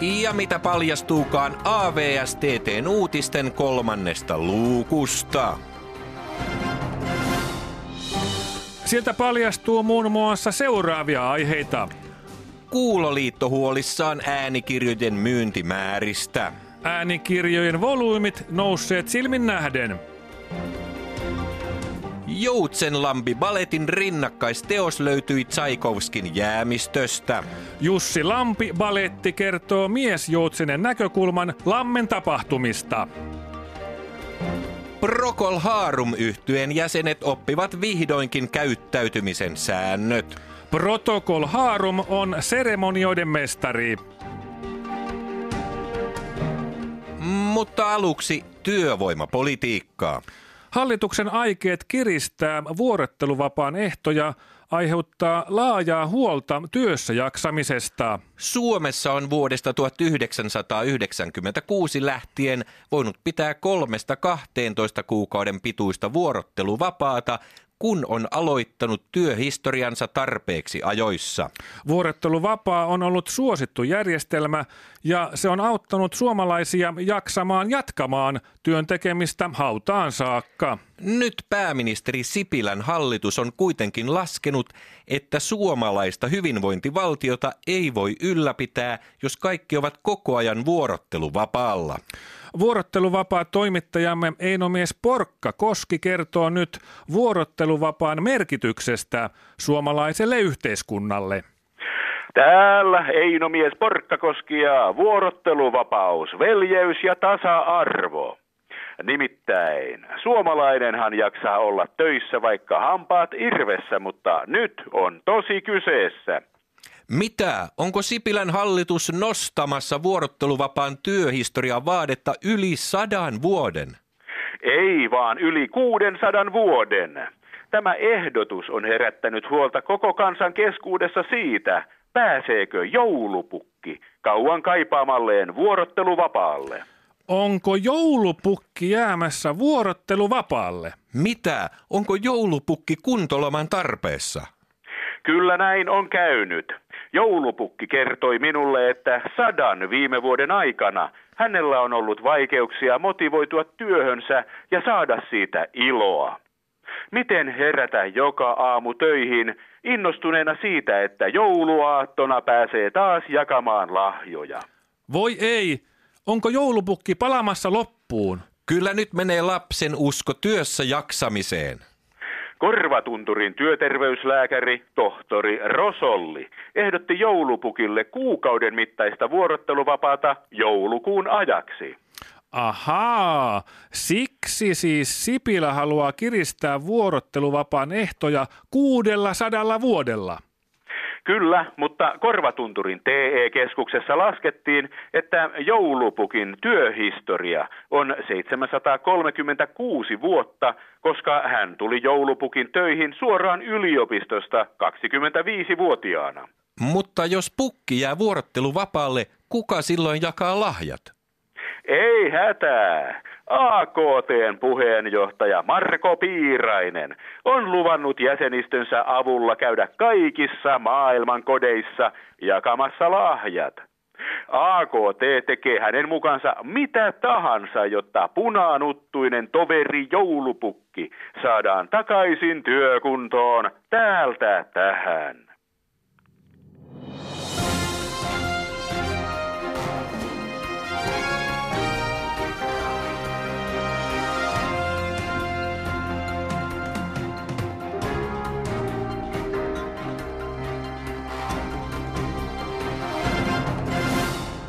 Ja mitä paljastuukaan AVSTTn uutisten kolmannesta luukusta. Sieltä paljastuu muun muassa seuraavia aiheita. Kuuloliitto huolissaan äänikirjojen myyntimääristä. Äänikirjojen volyymit nousseet silmin nähden. Joutsenlampi Baletin rinnakkaisteos löytyi Tsaikovskin jäämistöstä. Jussi Lampi Baletti kertoo miesjoutsenen näkökulman lammen tapahtumista. Procol Harum yhtyeen jäsenet oppivat vihdoinkin käyttäytymisen säännöt. Protocol Harum on seremonioiden mestari. Mutta aluksi työvoimapolitiikkaa. Hallituksen aikeet kiristää vuorotteluvapaan ehtoja aiheuttaa laajaa huolta työssä jaksamisesta. Suomessa on vuodesta 1996 lähtien voinut pitää kolmesta 12 kuukauden pituista vuorotteluvapaata, kun on aloittanut työhistoriansa tarpeeksi ajoissa. Vuorotteluvapaa on ollut suosittu järjestelmä ja se on auttanut suomalaisia jaksamaan jatkamaan työn tekemistä hautaan saakka. Nyt pääministeri Sipilän hallitus on kuitenkin laskenut, että suomalaista hyvinvointivaltiota ei voi ylläpitää, jos kaikki ovat koko ajan vuorotteluvapaalla. Vuorotteluvapaa toimittajamme Einomies Porkka Koski kertoo nyt vuorotteluvapaan merkityksestä suomalaiselle yhteiskunnalle. Täällä Einomies Porkkakoski ja vuorotteluvapaus, veljeys ja tasa-arvo. Nimittäin, suomalainenhan jaksaa olla töissä vaikka hampaat irvessä, mutta nyt on tosi kyseessä. Mitä? Onko Sipilän hallitus nostamassa vuorotteluvapaan työhistorian vaadetta yli sadan vuoden? Ei vaan yli 600 vuoden. Tämä ehdotus on herättänyt huolta koko kansan keskuudessa siitä, pääseekö joulupukki kauan kaipaamalleen vuorotteluvapaalle. Onko joulupukki jäämässä vuorotteluvapaalle? Mitä? Onko joulupukki kuntoloman tarpeessa? Kyllä näin on käynyt. Joulupukki kertoi minulle, että sadan viime vuoden aikana hänellä on ollut vaikeuksia motivoitua työhönsä ja saada siitä iloa. Miten herätä joka aamu töihin innostuneena siitä, että jouluaattona pääsee taas jakamaan lahjoja? Voi ei, onko joulupukki palamassa loppuun? Kyllä nyt menee lapsen usko työssä jaksamiseen. Korvatunturin työterveyslääkäri tohtori Rosolli ehdotti joulupukille kuukauden mittaista vuorotteluvapaata joulukuun ajaksi. Ahaa, siksi siis Sipilä haluaa kiristää vuorotteluvapaan ehtoja kuudella sadalla vuodella. Kyllä, mutta Korvatunturin TE-keskuksessa laskettiin, että joulupukin työhistoria on 736 vuotta, koska hän tuli joulupukin töihin suoraan yliopistosta 25-vuotiaana. Mutta jos pukki jää vuorotteluvapaalle, kuka silloin jakaa lahjat? Ei hätää. AKTn puheenjohtaja Marko Piirainen on luvannut jäsenistönsä avulla käydä kaikissa maailman kodeissa jakamassa lahjat. AKT tekee hänen mukansa mitä tahansa, jotta punaanuttuinen toveri joulupukki saadaan takaisin työkuntoon täältä tähän.